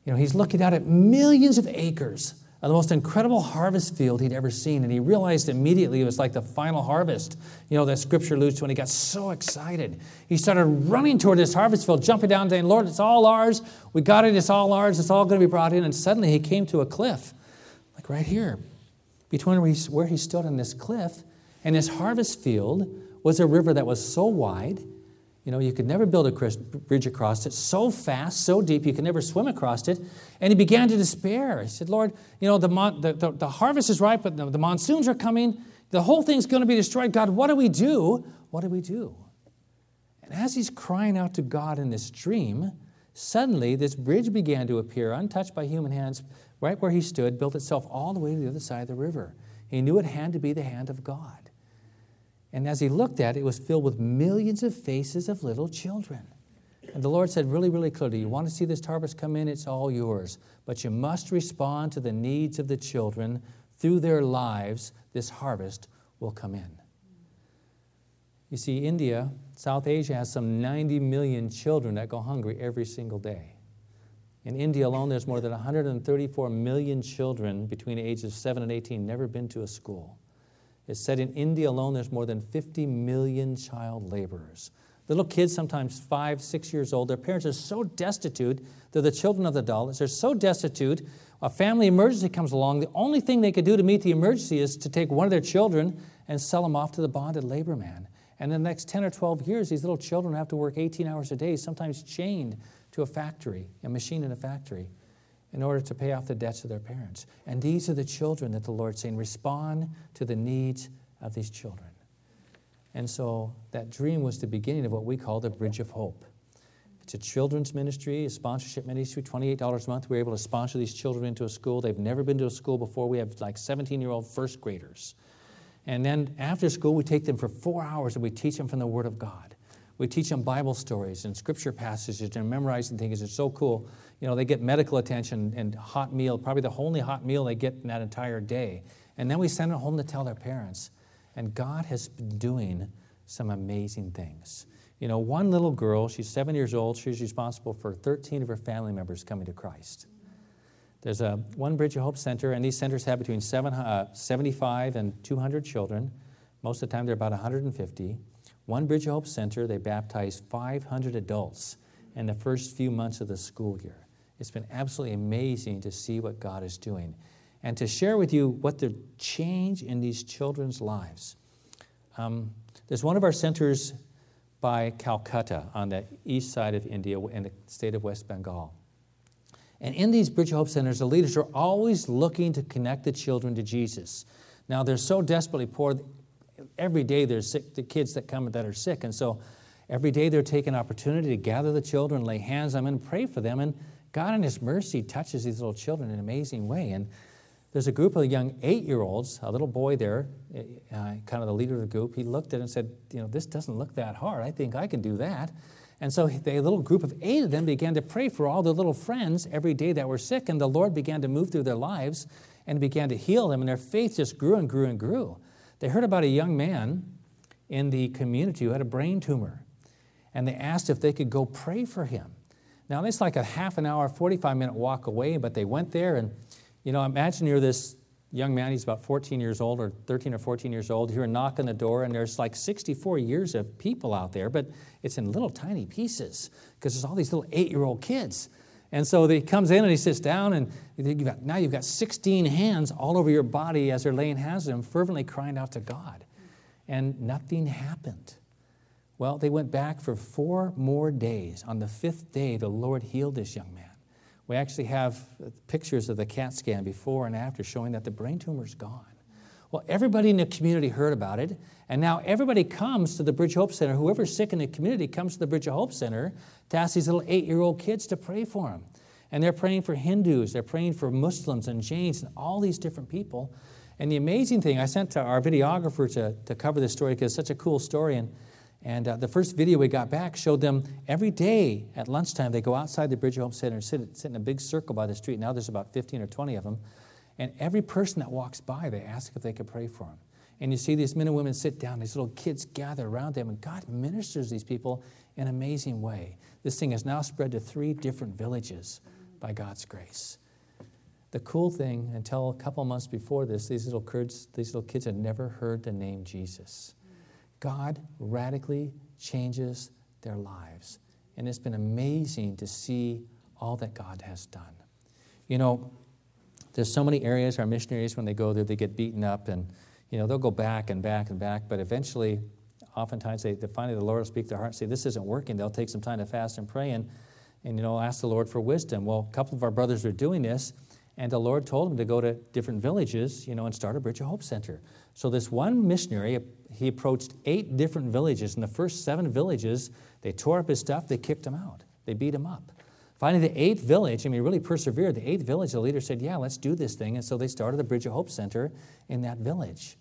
you know, he's looking out at millions of acres of the most incredible harvest field he'd ever seen. And he realized immediately it was like the final harvest, you know, that scripture alludes to. And he got so excited. He started running toward this harvest field, jumping down, saying, Lord, it's all ours. We got it. It's all ours. It's all going to be brought in. And suddenly he came to a cliff like right here, between where he, stood on this cliff and his harvest field was a river that was so wide, you know, you could never build a bridge across it, so fast, so deep, you could never swim across it. And he began to despair. He said, Lord, you know, the, mon- the, the, the harvest is ripe, but the, the monsoons are coming. The whole thing's going to be destroyed. God, what do we do? What do we do? And as he's crying out to God in this dream, suddenly this bridge began to appear, untouched by human hands, right where he stood, built itself all the way to the other side of the river. He knew it had to be the hand of God. And as he looked at it, it was filled with millions of faces of little children. And the Lord said really, really clearly, You want to see this harvest come in? It's all yours. But you must respond to the needs of the children. Through their lives, this harvest will come in. You see, India, South Asia has some 90 million children that go hungry every single day. In India alone, there's more than 134 million children between ages of 7 and 18 never been to a school. It's said in India alone, there's more than 50 million child laborers. Little kids, sometimes five, six years old, their parents are so destitute, they're the children of the Dalits, they're so destitute, a family emergency comes along, the only thing they can do to meet the emergency is to take one of their children and sell them off to the bonded labor man. And in the next 10 or 12 years, these little children have to work 18 hours a day, sometimes chained to a factory, a machine in a factory, in order to pay off the debts of their parents. And these are the children that the Lord's saying, respond to the needs of these children. And so that dream was the beginning of what we call the Bridge of Hope. It's a children's ministry, a sponsorship ministry, $28 a month. We're able to sponsor these children into a school. They've never been to a school before. We have like 17 year old first graders. And then after school, we take them for four hours and we teach them from the Word of God. We teach them Bible stories and scripture passages and memorizing things. It's so cool. You know, they get medical attention and hot meal, probably the only hot meal they get in that entire day. And then we send them home to tell their parents. And God has been doing some amazing things. You know, one little girl, she's seven years old, she's responsible for 13 of her family members coming to Christ. There's a one Bridge of Hope center, and these centers have between uh, 75 and 200 children. Most of the time, they're about 150. One Bridge Hope Center, they baptized 500 adults in the first few months of the school year. It's been absolutely amazing to see what God is doing and to share with you what the change in these children's lives. Um, there's one of our centers by Calcutta on the east side of India in the state of West Bengal. And in these Bridge Hope centers, the leaders are always looking to connect the children to Jesus. Now, they're so desperately poor, every day there's sick, the kids that come that are sick. And so every day they're taking opportunity to gather the children, lay hands on them, and pray for them. And God, in His mercy, touches these little children in an amazing way. And there's a group of young eight year olds, a little boy there, uh, kind of the leader of the group. He looked at it and said, You know, this doesn't look that hard. I think I can do that. And so the little group of eight of them began to pray for all their little friends every day that were sick. And the Lord began to move through their lives and began to heal them. And their faith just grew and grew and grew. They heard about a young man in the community who had a brain tumor, and they asked if they could go pray for him. Now, it's like a half an hour, 45 minute walk away, but they went there, and you know, imagine you're this young man, he's about 14 years old or 13 or 14 years old. You hear a knock on the door, and there's like 64 years of people out there, but it's in little tiny pieces because there's all these little eight year old kids. And so he comes in and he sits down, and you've got, now you've got 16 hands all over your body as they're laying hands on him, fervently crying out to God. And nothing happened. Well, they went back for four more days. On the fifth day, the Lord healed this young man. We actually have pictures of the CAT scan before and after showing that the brain tumor is gone. Well, everybody in the community heard about it, and now everybody comes to the Bridge Hope Center. Whoever's sick in the community comes to the Bridge of Hope Center to ask these little eight year old kids to pray for them. And they're praying for Hindus, they're praying for Muslims and Jains and all these different people. And the amazing thing, I sent to our videographer to, to cover this story because it's such a cool story. And, and uh, the first video we got back showed them every day at lunchtime, they go outside the Bridge of Hope Center and sit, sit in a big circle by the street. Now there's about 15 or 20 of them. And every person that walks by, they ask if they could pray for them. And you see these men and women sit down, these little kids gather around them, and God ministers these people in an amazing way. This thing has now spread to three different villages by God's grace. The cool thing, until a couple months before this, these little kids, these little kids had never heard the name Jesus. God radically changes their lives. And it's been amazing to see all that God has done. You know, there's so many areas, our missionaries, when they go there, they get beaten up and, you know, they'll go back and back and back, but eventually, oftentimes, they, they finally the Lord will speak to their heart and say, this isn't working. They'll take some time to fast and pray and, and, you know, ask the Lord for wisdom. Well, a couple of our brothers were doing this, and the Lord told them to go to different villages, you know, and start a Bridge of Hope Center. So this one missionary, he approached eight different villages. In the first seven villages, they tore up his stuff, they kicked him out, they beat him up. Finally, the eighth village, I mean, really persevered. The eighth village, the leader said, Yeah, let's do this thing. And so they started the Bridge of Hope Center in that village.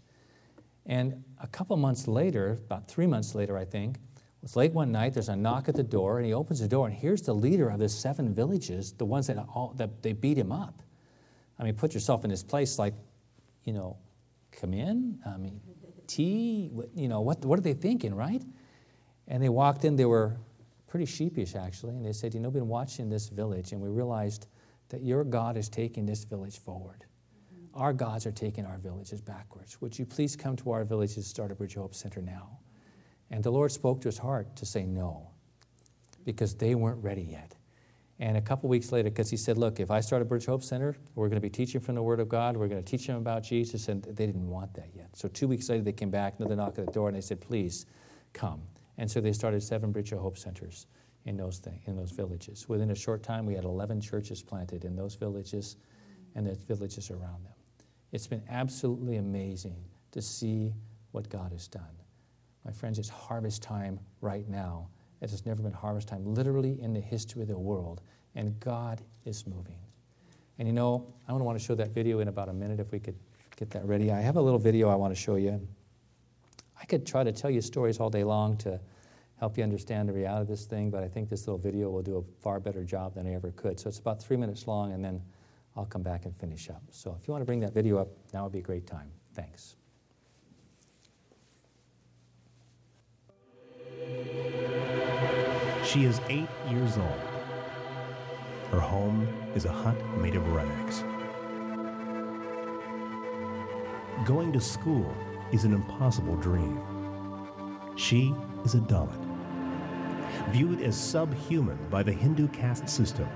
And a couple months later, about three months later, I think, it's late one night, there's a knock at the door, and he opens the door, and here's the leader of the seven villages, the ones that, all, that they beat him up. I mean, put yourself in his place, like, you know, come in? I mean, tea? You know, what, what are they thinking, right? And they walked in, they were pretty sheepish actually, and they said, You know, we've been watching this village, and we realized that your God is taking this village forward. Mm-hmm. Our gods are taking our villages backwards. Would you please come to our village and start a Bridge Hope Center now? And the Lord spoke to his heart to say no, because they weren't ready yet. And a couple weeks later, because he said, Look, if I start a Bridge Hope Center, we're going to be teaching from the Word of God. We're going to teach them about Jesus. And they didn't want that yet. So two weeks later, they came back, another knock at the door, and they said, Please come. And so they started seven Bridge of Hope Centers in those, thing, in those villages. Within a short time, we had 11 churches planted in those villages and the villages around them. It's been absolutely amazing to see what God has done. My friends, it's harvest time right now it has never been harvest time, literally in the history of the world. And God is moving. And you know, I want to show that video in about a minute if we could get that ready. I have a little video I want to show you. I could try to tell you stories all day long to help you understand the reality of this thing, but I think this little video will do a far better job than I ever could. So it's about three minutes long, and then I'll come back and finish up. So if you want to bring that video up, now would be a great time. Thanks. She is eight years old. Her home is a hut made of rags. Going to school is an impossible dream. She is a Dalit. Viewed as subhuman by the Hindu caste system,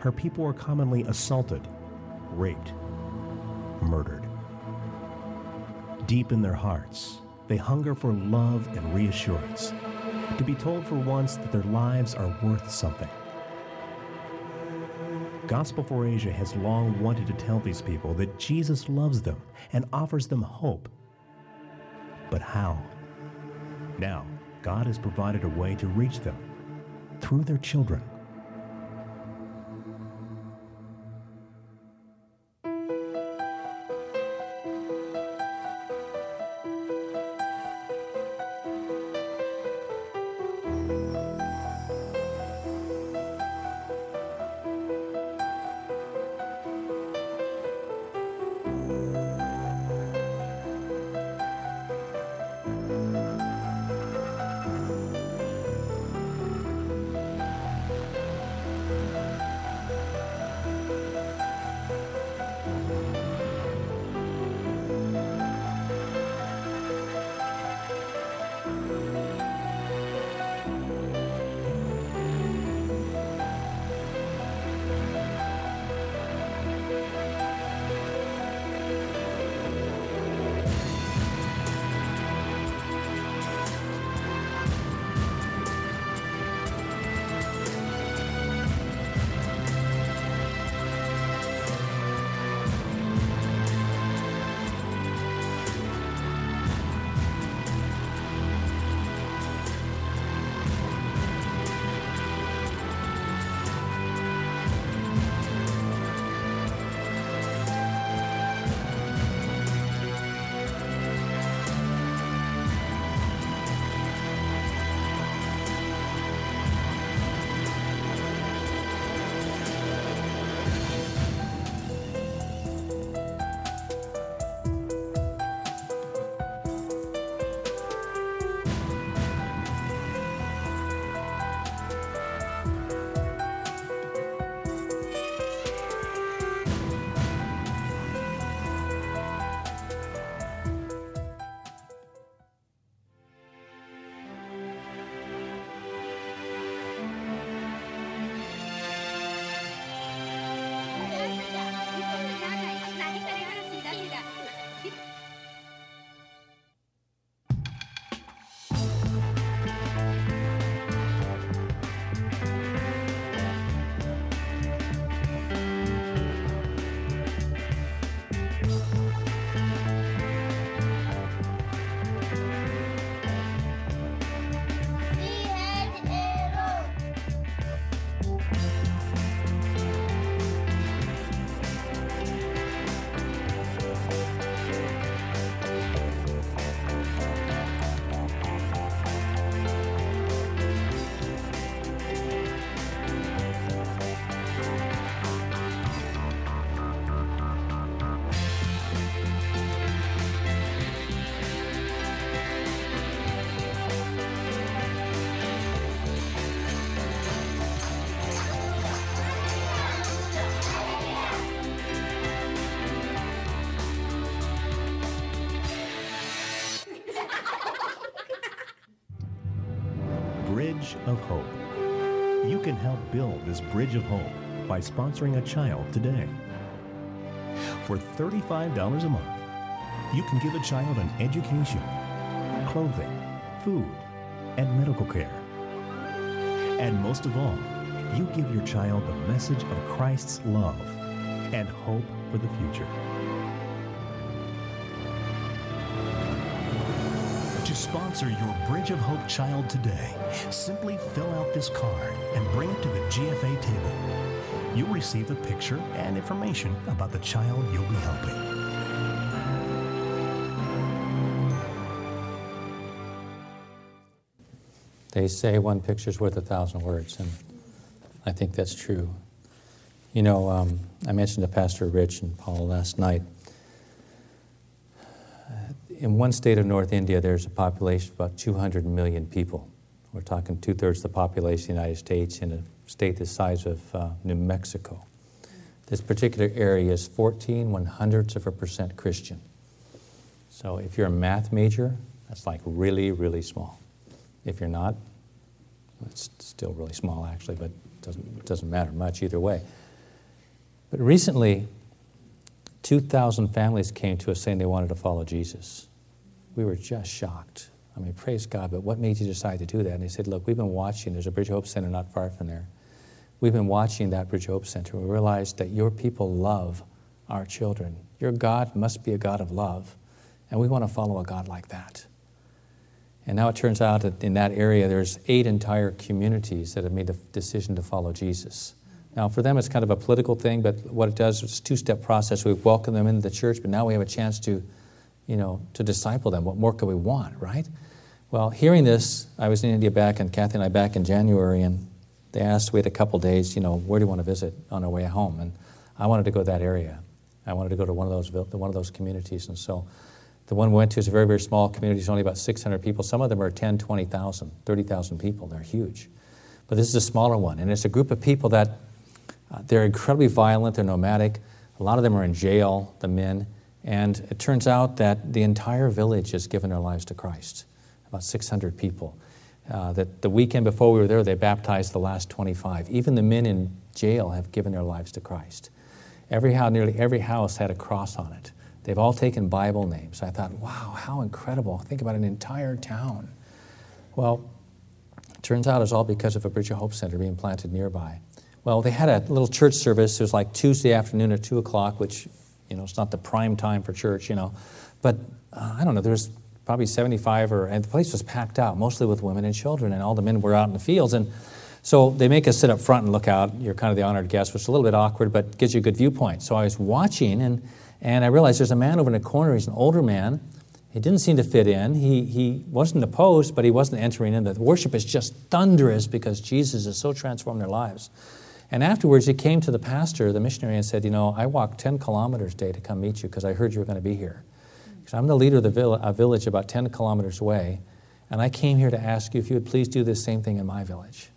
her people are commonly assaulted, raped, murdered. Deep in their hearts, they hunger for love and reassurance to be told for once that their lives are worth something. Gospel for Asia has long wanted to tell these people that Jesus loves them and offers them hope. But how? Now, God has provided a way to reach them through their children. Of Hope. You can help build this Bridge of Hope by sponsoring a child today. For $35 a month, you can give a child an education, clothing, food, and medical care. And most of all, you give your child the message of Christ's love and hope for the future. Sponsor your Bridge of Hope child today, simply fill out this card and bring it to the GFA table. You'll receive a picture and information about the child you'll be helping. They say one picture's worth a thousand words, and I think that's true. You know, um, I mentioned to Pastor Rich and Paul last night. In one state of North India, there's a population of about 200 million people. We're talking two thirds of the population of the United States in a state the size of uh, New Mexico. This particular area is 14 one hundredths of a percent Christian. So if you're a math major, that's like really, really small. If you're not, it's still really small actually, but it doesn't, it doesn't matter much either way. But recently, 2,000 families came to us saying they wanted to follow Jesus. We were just shocked. I mean, praise God, but what made you decide to do that? And he said, Look, we've been watching, there's a Bridge Hope Center not far from there. We've been watching that Bridge Hope Center. We realized that your people love our children. Your God must be a God of love, and we want to follow a God like that. And now it turns out that in that area, there's eight entire communities that have made the decision to follow Jesus. Now, for them, it's kind of a political thing, but what it does is a two-step process. We welcome them into the church, but now we have a chance to, you know, to disciple them. What more could we want, right? Well, hearing this, I was in India back, and Kathy and I back in January, and they asked, we had a couple days, you know, where do you want to visit on our way home? And I wanted to go to that area. I wanted to go to one of those, one of those communities, and so the one we went to is a very, very small community. It's only about 600 people. Some of them are 10, 20,000, 30,000 people. They're huge. But this is a smaller one. And it's a group of people that uh, they're incredibly violent. They're nomadic. A lot of them are in jail, the men. And it turns out that the entire village has given their lives to Christ. About 600 people. Uh, that the weekend before we were there, they baptized the last 25. Even the men in jail have given their lives to Christ. Every house, nearly every house had a cross on it. They've all taken Bible names. I thought, wow, how incredible. Think about an entire town. Well, it turns out it's all because of a Bridge of Hope Center being planted nearby. Well, they had a little church service. It was like Tuesday afternoon at 2 o'clock, which, you know, it's not the prime time for church, you know. But uh, I don't know, there was probably 75 or, and the place was packed out, mostly with women and children, and all the men were out in the fields. And so they make us sit up front and look out. You're kind of the honored guest, which is a little bit awkward, but gives you a good viewpoint. So I was watching, and and I realized there's a man over in the corner. He's an older man. He didn't seem to fit in. He, he wasn't opposed, but he wasn't entering in. The worship is just thunderous because Jesus has so transformed their lives. And afterwards, he came to the pastor, the missionary, and said, You know, I walked 10 kilometers a day to come meet you because I heard you were going to be here. Because I'm the leader of the vill- a village about 10 kilometers away, and I came here to ask you if you would please do the same thing in my village.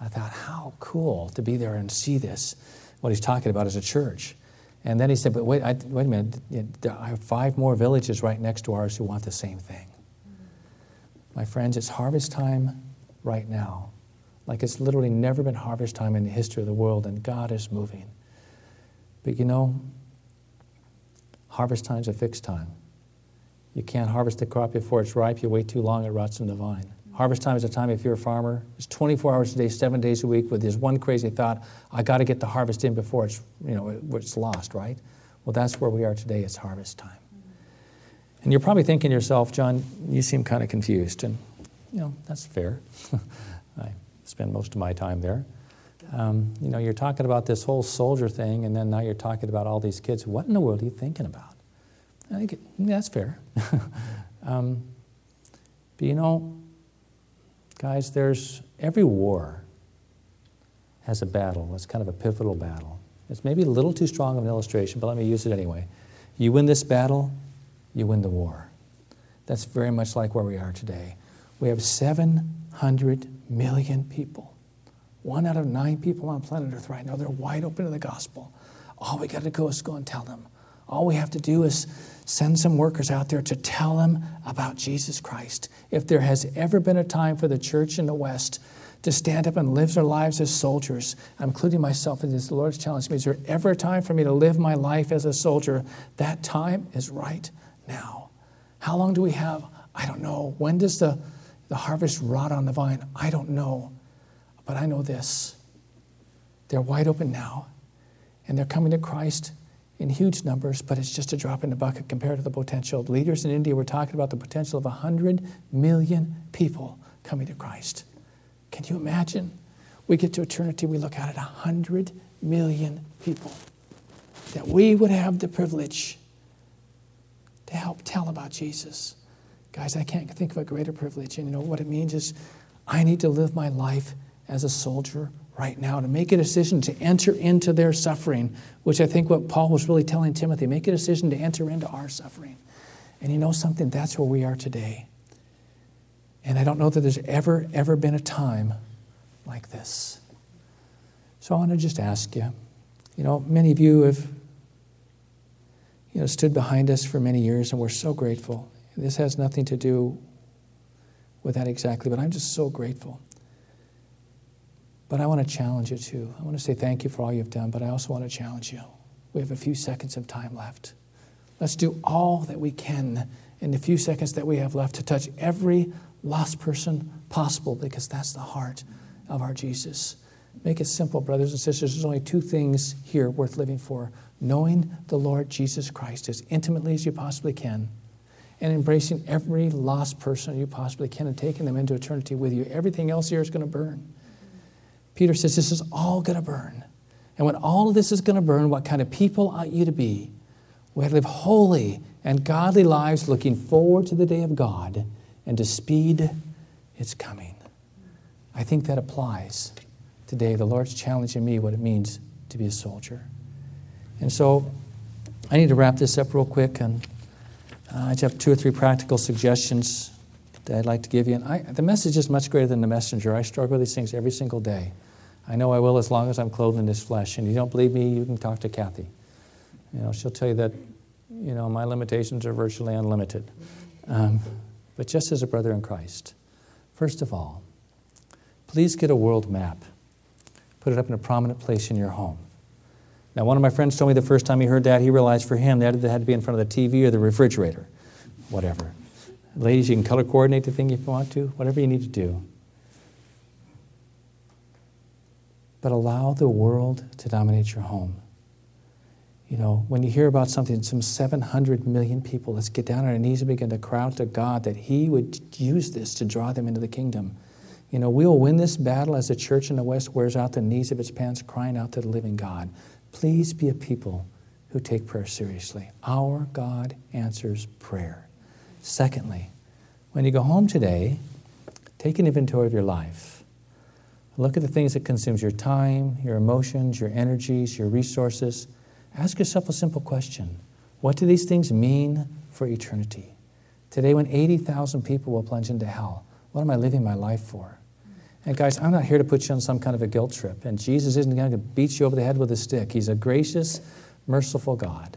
I thought, how cool to be there and see this, what he's talking about as a church. And then he said, But wait, I, wait a minute, I have five more villages right next to ours who want the same thing. My friends, it's harvest time right now. Like it's literally never been harvest time in the history of the world, and God is moving. But you know, harvest time is a fixed time. You can't harvest the crop before it's ripe. You wait too long, it rots in the vine. Harvest time is a time if you're a farmer. It's 24 hours a day, seven days a week, with this one crazy thought: I got to get the harvest in before it's you know it's lost, right? Well, that's where we are today. It's harvest time. And you're probably thinking to yourself, John, you seem kind of confused, and you know that's fair. I spend most of my time there. Um, you know, you're talking about this whole soldier thing, and then now you're talking about all these kids. What in the world are you thinking about? I think that's fair. um, but you know, Guys, there's every war has a battle. It's kind of a pivotal battle. It's maybe a little too strong of an illustration, but let me use it anyway. You win this battle, you win the war. That's very much like where we are today. We have 700 million people. One out of nine people on planet Earth right now, they're wide open to the gospel. All we got to do is go and tell them, All we have to do is send some workers out there to tell them about Jesus Christ. If there has ever been a time for the church in the West to stand up and live their lives as soldiers, I'm including myself in this, the Lord's challenged me. Is there ever a time for me to live my life as a soldier? That time is right now. How long do we have? I don't know. When does the, the harvest rot on the vine? I don't know. But I know this they're wide open now, and they're coming to Christ in huge numbers, but it's just a drop in the bucket compared to the potential. Leaders in India were talking about the potential of 100 million people coming to Christ. Can you imagine? We get to eternity, we look at it 100 million people. That we would have the privilege to help tell about Jesus. Guys, I can't think of a greater privilege. And you know what it means is I need to live my life as a soldier right now to make a decision to enter into their suffering, which I think what Paul was really telling Timothy make a decision to enter into our suffering. And you know something? That's where we are today. And I don't know that there's ever, ever been a time like this. So I want to just ask you you know, many of you have you know, stood behind us for many years, and we're so grateful. This has nothing to do with that exactly, but I'm just so grateful. But I want to challenge you too. I want to say thank you for all you've done, but I also want to challenge you. We have a few seconds of time left. Let's do all that we can in the few seconds that we have left to touch every lost person possible because that's the heart of our Jesus. Make it simple, brothers and sisters. There's only two things here worth living for knowing the Lord Jesus Christ as intimately as you possibly can, and embracing every lost person you possibly can and taking them into eternity with you. Everything else here is going to burn. Peter says this is all going to burn. And when all of this is going to burn, what kind of people ought you to be? We ought to live holy and godly lives looking forward to the day of God and to speed its coming. I think that applies today. The Lord's challenging me what it means to be a soldier. And so I need to wrap this up real quick, and uh, I just have two or three practical suggestions that I'd like to give you. And I, the message is much greater than the messenger. I struggle with these things every single day. I know I will as long as I'm clothed in this flesh. And if you don't believe me, you can talk to Kathy. You know, she'll tell you that, you know, my limitations are virtually unlimited. Um, but just as a brother in Christ, first of all, please get a world map. Put it up in a prominent place in your home. Now, one of my friends told me the first time he heard that, he realized for him that it had to be in front of the TV or the refrigerator, whatever. Ladies, you can color coordinate the thing if you want to, whatever you need to do. but allow the world to dominate your home. You know, when you hear about something, some 700 million people, let's get down on our knees and begin to cry out to God that He would use this to draw them into the kingdom. You know, we will win this battle as the church in the West wears out the knees of its pants, crying out to the living God. Please be a people who take prayer seriously. Our God answers prayer. Secondly, when you go home today, take an inventory of your life. Look at the things that consumes your time, your emotions, your energies, your resources. Ask yourself a simple question. What do these things mean for eternity? Today, when 80,000 people will plunge into hell, what am I living my life for? And guys, I'm not here to put you on some kind of a guilt trip. And Jesus isn't going to beat you over the head with a stick. He's a gracious, merciful God.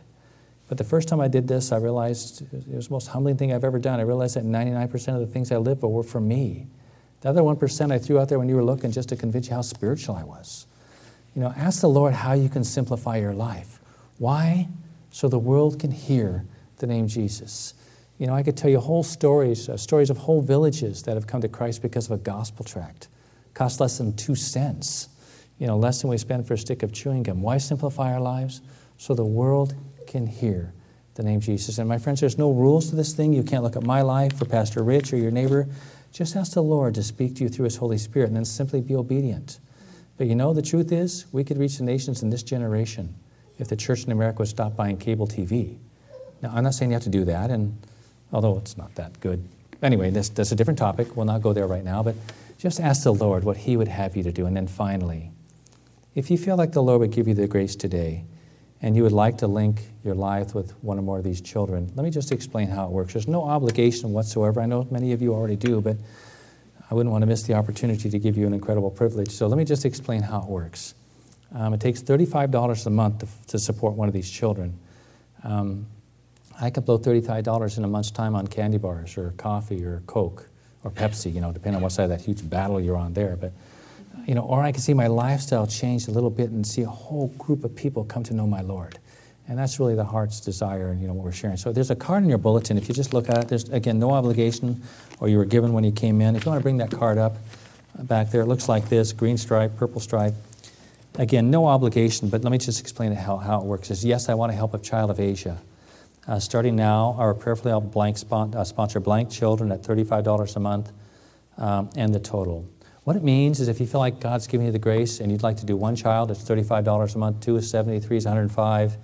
But the first time I did this, I realized it was the most humbling thing I've ever done. I realized that 99% of the things I live for were for me. The other 1% I threw out there when you were looking just to convince you how spiritual I was. You know, ask the Lord how you can simplify your life. Why? So the world can hear the name Jesus. You know, I could tell you whole stories, uh, stories of whole villages that have come to Christ because of a gospel tract. Cost less than two cents. You know, less than we spend for a stick of chewing gum. Why simplify our lives? So the world can hear the name Jesus. And my friends, there's no rules to this thing. You can't look at my life or Pastor Rich or your neighbor. Just ask the Lord to speak to you through His Holy Spirit and then simply be obedient. But you know, the truth is, we could reach the nations in this generation if the church in America would stop buying cable TV. Now, I'm not saying you have to do that, and although it's not that good. Anyway, this, that's a different topic. We'll not go there right now, but just ask the Lord what He would have you to do. And then finally, if you feel like the Lord would give you the grace today, and you would like to link your life with one or more of these children, let me just explain how it works. There's no obligation whatsoever. I know many of you already do, but I wouldn't want to miss the opportunity to give you an incredible privilege. So let me just explain how it works. Um, it takes $35 a month to, to, support one of these children. Um, I could blow $35 in a month's time on candy bars or coffee or Coke or Pepsi, you know, depending on what side of that huge battle you're on there. But, you know, or I can see my lifestyle change a little bit and see a whole group of people come to know my Lord. And that's really the heart's desire and, you know, what we're sharing. So there's a card in your bulletin. If you just look at it, there's, again, no obligation or you were given when you came in. If you want to bring that card up uh, back there, it looks like this, green stripe, purple stripe. Again, no obligation, but let me just explain how, how it works. Is yes, I want to help a child of Asia. Uh, starting now, our prayerfully help blank spon- uh, sponsor blank children at $35 a month um, and the total. What it means is if you feel like God's giving you the grace and you'd like to do one child, it's $35 a month, two is 70, three is 105.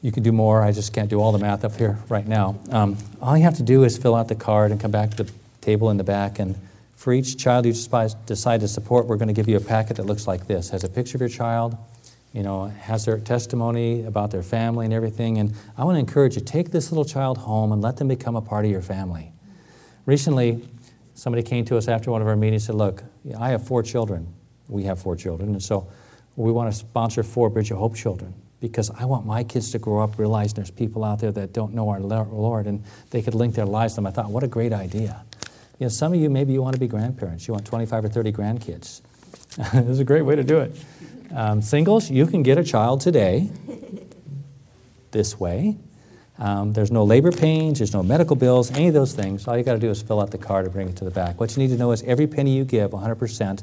You can do more. I just can't do all the math up here right now. Um, all you have to do is fill out the card and come back to the table in the back and for each child you decide to support, we're going to give you a packet that looks like this. Has a picture of your child, you know, has their testimony about their family and everything. And I want to encourage you, take this little child home and let them become a part of your family. Recently, somebody came to us after one of our meetings and said, look, I have four children. We have four children. And so we want to sponsor four Bridge of Hope children because I want my kids to grow up realizing there's people out there that don't know our Lord and they could link their lives to them. I thought, what a great idea. You know, some of you, maybe you want to be grandparents. You want 25 or 30 grandkids. this is a great way to do it. Um, singles, you can get a child today this way. Um, there's no labor pains, there's no medical bills, any of those things. All you got to do is fill out the card and bring it to the back. What you need to know is every penny you give, 100%,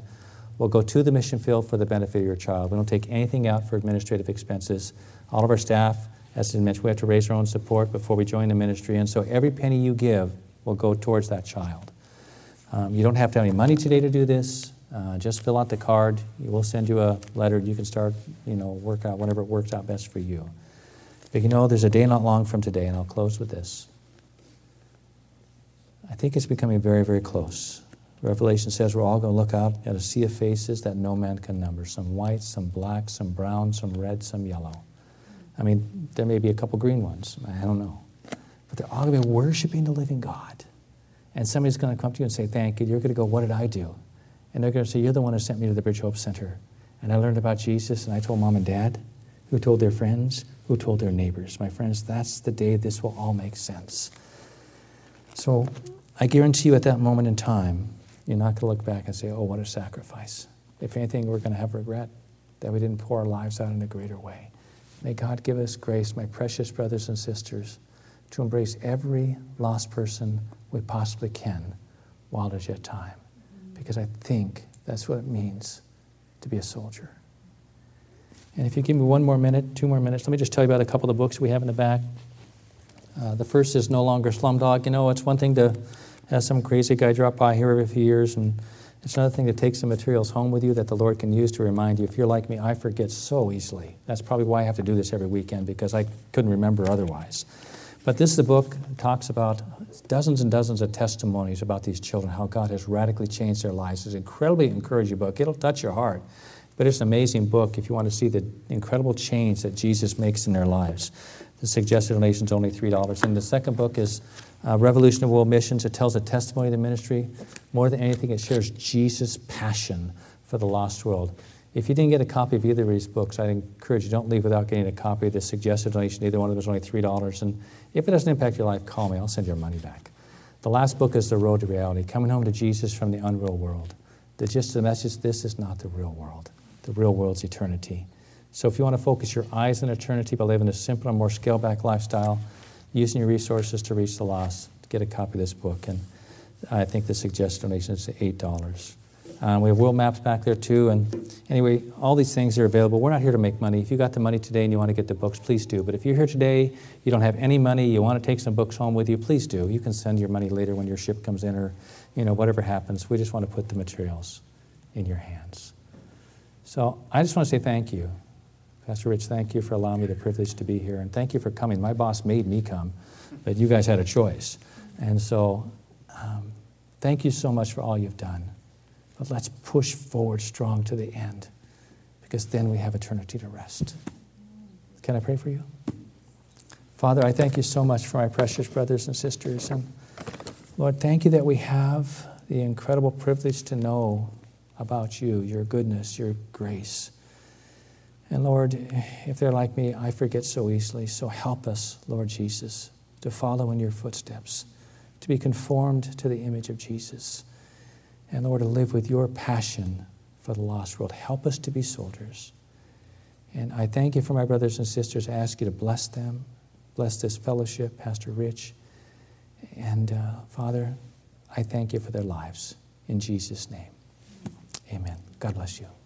will go to the mission field for the benefit of your child. We don't take anything out for administrative expenses. All of our staff, as I mentioned, we have to raise our own support before we join the ministry, and so every penny you give will go towards that child. Um, you don't have to have any money today to do this. Uh, just fill out the card. We'll send you a letter. You can start, you know, work out whatever works out best for you. But you know, there's a day not long from today, and I'll close with this. I think it's becoming very, very close. Revelation says we're all going to look out at a sea of faces that no man can number some white, some black, some brown, some red, some yellow. I mean, there may be a couple green ones. I don't know. But they're all going to be worshiping the living God. And somebody's going to come to you and say, Thank you. You're going to go, What did I do? And they're going to say, You're the one who sent me to the Bridge Hope Center. And I learned about Jesus, and I told mom and dad, who told their friends, who told their neighbors. My friends, that's the day this will all make sense. So I guarantee you at that moment in time, you're not going to look back and say, Oh, what a sacrifice. If anything, we're going to have regret that we didn't pour our lives out in a greater way. May God give us grace, my precious brothers and sisters, to embrace every lost person we possibly can while there's yet time. Because I think that's what it means to be a soldier. And if you give me one more minute, two more minutes, let me just tell you about a couple of the books we have in the back. Uh, the first is No Longer Slumdog. You know, it's one thing to have some crazy guy drop by here every few years, and it's another thing to take some materials home with you that the Lord can use to remind you. If you're like me, I forget so easily. That's probably why I have to do this every weekend, because I couldn't remember otherwise. But this is a book talks about dozens and dozens of testimonies about these children, how God has radically changed their lives. It's an incredibly encouraging book. It'll touch your heart. But it's an amazing book if you want to see the incredible change that Jesus makes in their lives. The suggested donation is only $3. And the second book is uh, Revolution of World Missions. It tells a testimony of the ministry. More than anything, it shares Jesus' passion for the lost world. If you didn't get a copy of either of these books, I'd encourage you don't leave without getting a copy of the suggested donation. Either one of them is only $3. And if it doesn't impact your life, call me. I'll send your money back. The last book is The Road to Reality Coming Home to Jesus from the Unreal World. The gist of the message this is not the real world. The real world's eternity. So if you want to focus your eyes on eternity by living a simpler, more scaled back lifestyle, using your resources to reach the lost, get a copy of this book. And I think the suggested donation is $8. Um, we have world maps back there too. And anyway, all these things are available. We're not here to make money. If you got the money today and you want to get the books, please do. But if you're here today, you don't have any money, you want to take some books home with you, please do. You can send your money later when your ship comes in or, you know, whatever happens. We just want to put the materials in your hands. So I just want to say thank you. Pastor Rich, thank you for allowing me the privilege to be here. And thank you for coming. My boss made me come, but you guys had a choice. And so um, thank you so much for all you've done. But let's push forward strong to the end because then we have eternity to rest. Can I pray for you? Father, I thank you so much for my precious brothers and sisters. And Lord, thank you that we have the incredible privilege to know about you, your goodness, your grace. And Lord, if they're like me, I forget so easily. So help us, Lord Jesus, to follow in your footsteps, to be conformed to the image of Jesus. And Lord, to live with your passion for the lost world. Help us to be soldiers. And I thank you for my brothers and sisters. I ask you to bless them, bless this fellowship, Pastor Rich. And uh, Father, I thank you for their lives. In Jesus' name, amen. God bless you.